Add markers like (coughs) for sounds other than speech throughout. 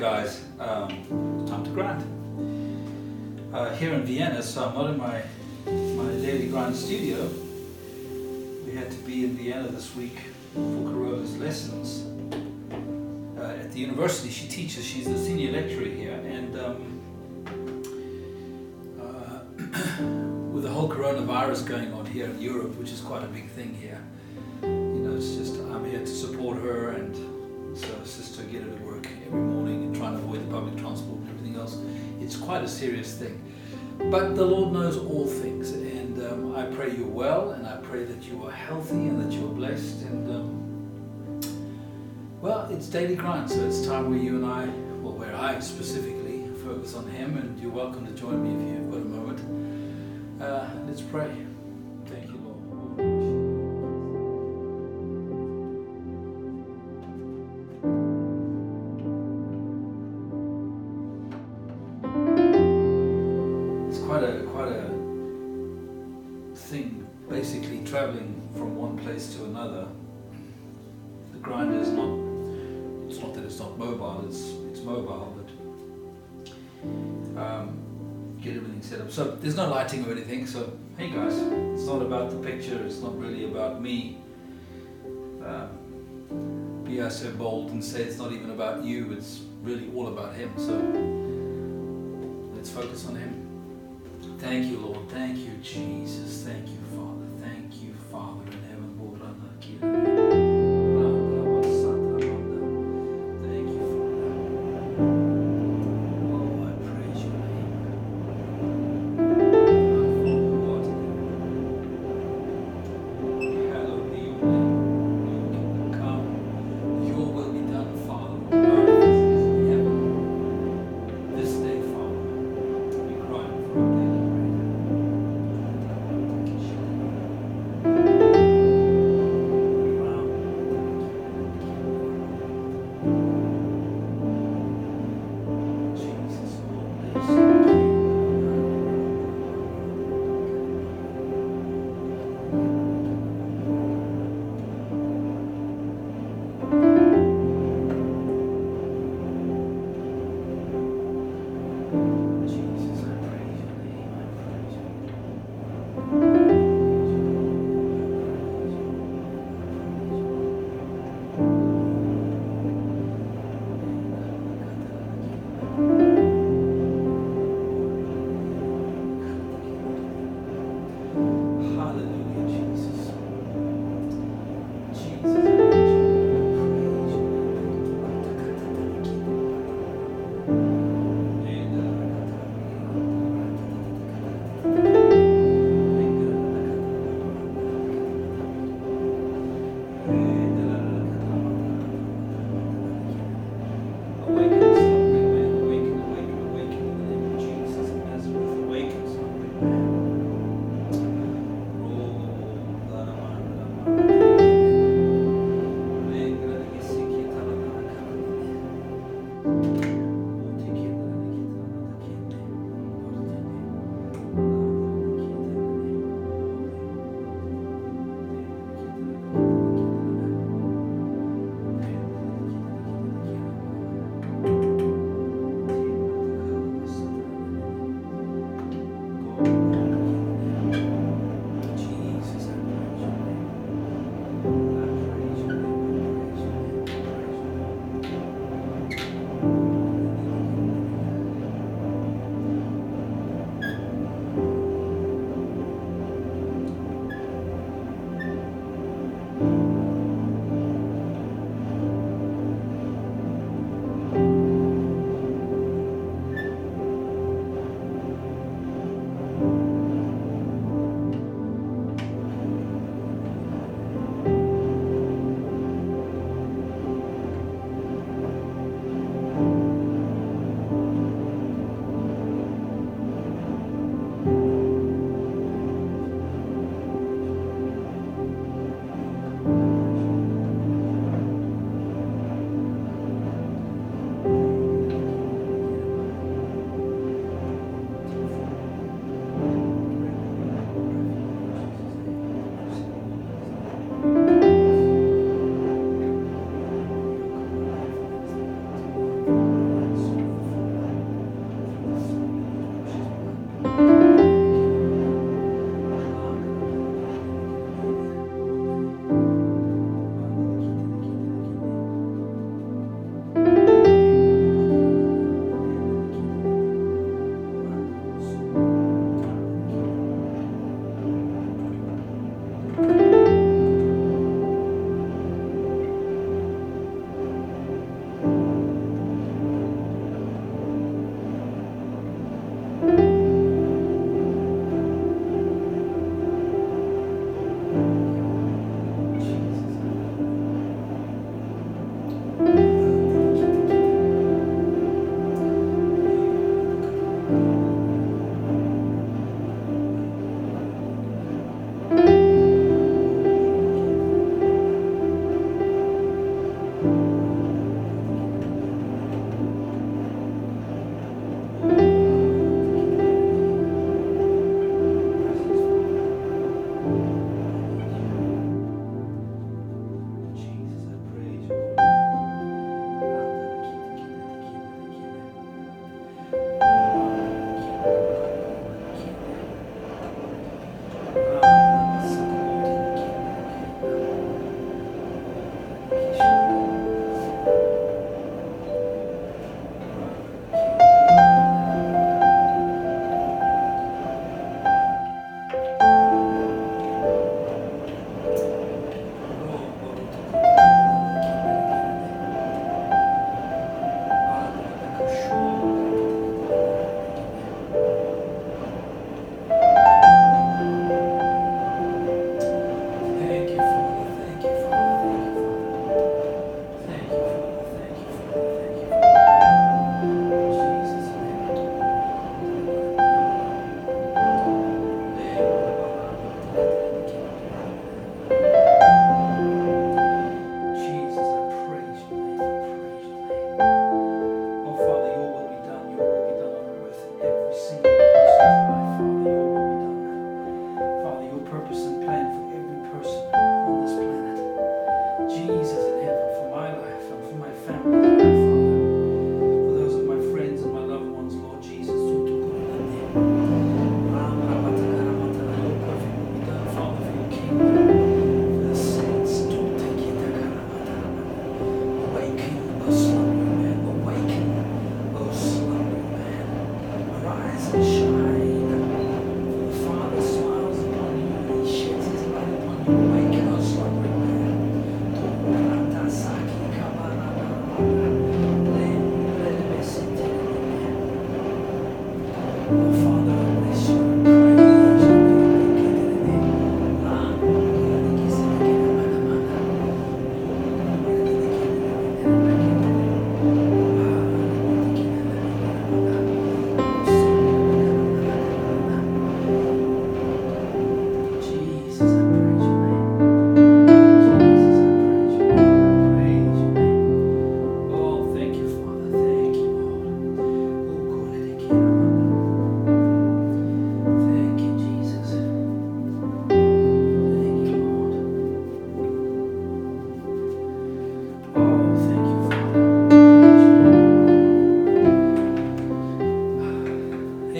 guys. Um, time to grind. Uh, here in Vienna, so I'm not in my my daily grind studio. We had to be in Vienna this week for Corona's lessons. Uh, at the university, she teaches. She's the senior lecturer here, and um, uh, (coughs) with the whole coronavirus going on here in Europe, which is quite a big thing here, you know, it's just I'm here to support her and so sister get her to work every morning avoid the public transport and everything else. It's quite a serious thing. But the Lord knows all things, and um, I pray you're well, and I pray that you are healthy and that you are blessed. And um, well, it's daily grind, so it's time where you and I, well, where I specifically focus on Him, and you're welcome to join me if you've got a moment. Uh, let's pray. Traveling from one place to another. The grinder is not. It's not that it's not mobile. It's it's mobile, but um, get everything set up. So there's no lighting or anything. So hey guys, it's not about the picture. It's not really about me. Um, be I so bold and say it's not even about you. It's really all about Him. So let's focus on Him. Thank you, Lord. Thank you, Jesus. Thank you, Father. Father in heaven. Thank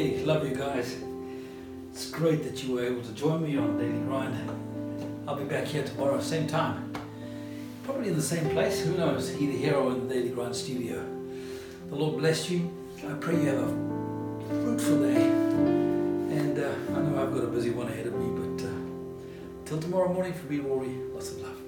Hey, love you guys. It's great that you were able to join me on Daily Grind. I'll be back here tomorrow, same time. Probably in the same place, who knows, either here or in the Daily Grind studio. The Lord bless you. I pray you have a fruitful day. And uh, I know I've got a busy one ahead of me, but uh, till tomorrow morning, for me, Rory, lots of love.